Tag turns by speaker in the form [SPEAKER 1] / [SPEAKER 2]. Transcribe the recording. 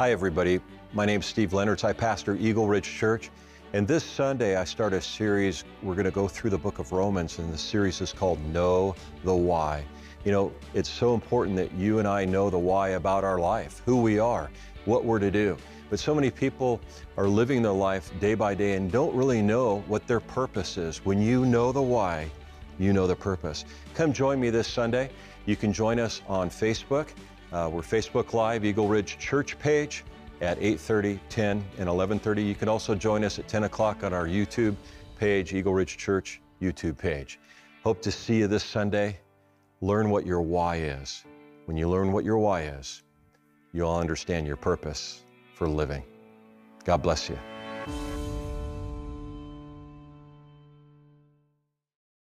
[SPEAKER 1] Hi, everybody. My name's Steve Lennertz. I pastor Eagle Ridge Church. And this Sunday, I start a series. We're going to go through the book of Romans, and the series is called Know the Why. You know, it's so important that you and I know the why about our life, who we are, what we're to do. But so many people are living their life day by day and don't really know what their purpose is. When you know the why, you know the purpose. Come join me this Sunday. You can join us on Facebook. Uh, we're Facebook Live, Eagle Ridge Church page at 8.30, 10, and 11.30. You can also join us at 10 o'clock on our YouTube page, Eagle Ridge Church YouTube page. Hope to see you this Sunday. Learn what your why is. When you learn what your why is, you'll understand your purpose for living. God bless you.